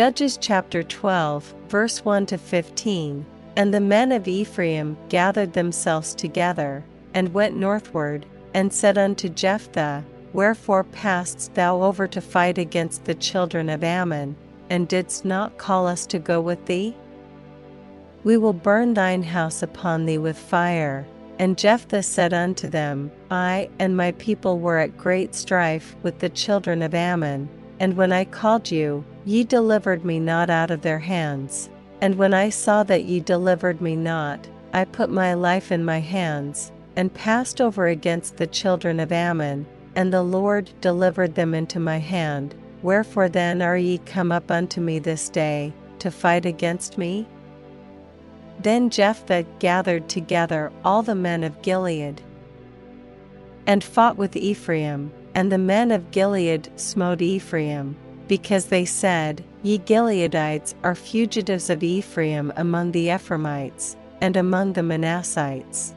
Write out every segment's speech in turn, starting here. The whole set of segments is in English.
Judges chapter 12, verse 1 to 15. And the men of Ephraim gathered themselves together, and went northward, and said unto Jephthah, Wherefore passedst thou over to fight against the children of Ammon, and didst not call us to go with thee? We will burn thine house upon thee with fire. And Jephthah said unto them, I and my people were at great strife with the children of Ammon, and when I called you, ye delivered me not out of their hands. And when I saw that ye delivered me not, I put my life in my hands, and passed over against the children of Ammon, and the Lord delivered them into my hand. Wherefore then are ye come up unto me this day, to fight against me? Then Jephthah gathered together all the men of Gilead and fought with Ephraim, and the men of Gilead smote Ephraim, because they said, Ye Gileadites are fugitives of Ephraim among the Ephraimites, and among the Manassites.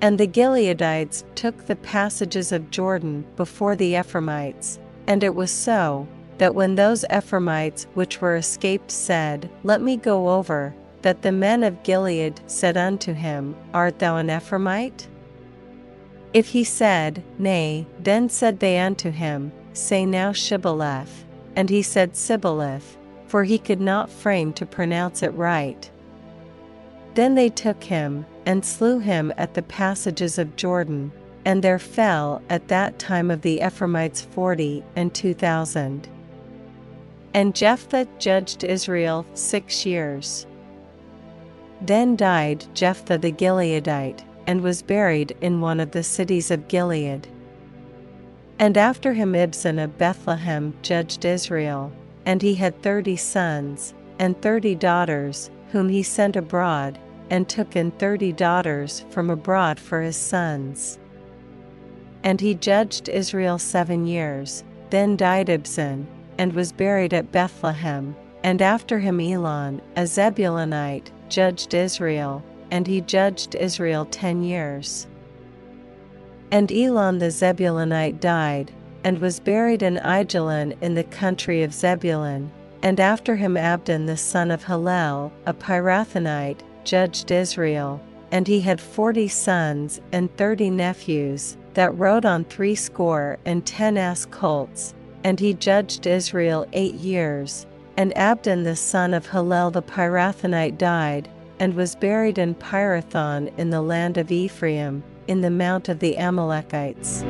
And the Gileadites took the passages of Jordan before the Ephraimites, and it was so, that when those Ephraimites which were escaped said, Let me go over, that the men of Gilead said unto him, Art thou an Ephraimite? If he said, Nay, then said they unto him, Say now Shibboleth. And he said Sibboleth, for he could not frame to pronounce it right. Then they took him, and slew him at the passages of Jordan, and there fell at that time of the Ephraimites forty and two thousand. And Jephthah judged Israel six years. Then died Jephthah the Gileadite, and was buried in one of the cities of Gilead. And after him Ibzan of Bethlehem judged Israel, and he had thirty sons, and thirty daughters, whom he sent abroad, and took in thirty daughters from abroad for his sons. And he judged Israel seven years, then died Ibzan, and was buried at Bethlehem, and after him Elon, a Zebulonite, judged Israel, and he judged Israel ten years. And Elon the Zebulonite died, and was buried in Aijalon in the country of Zebulun. And after him Abdon the son of Hillel, a Pirathonite, judged Israel, and he had forty sons and thirty nephews, that rode on threescore and ten ass colts, and he judged Israel eight years, and Abdon the son of Hillel the Pirathonite died, and was buried in Pirathon in the land of Ephraim, in the mount of the Amalekites.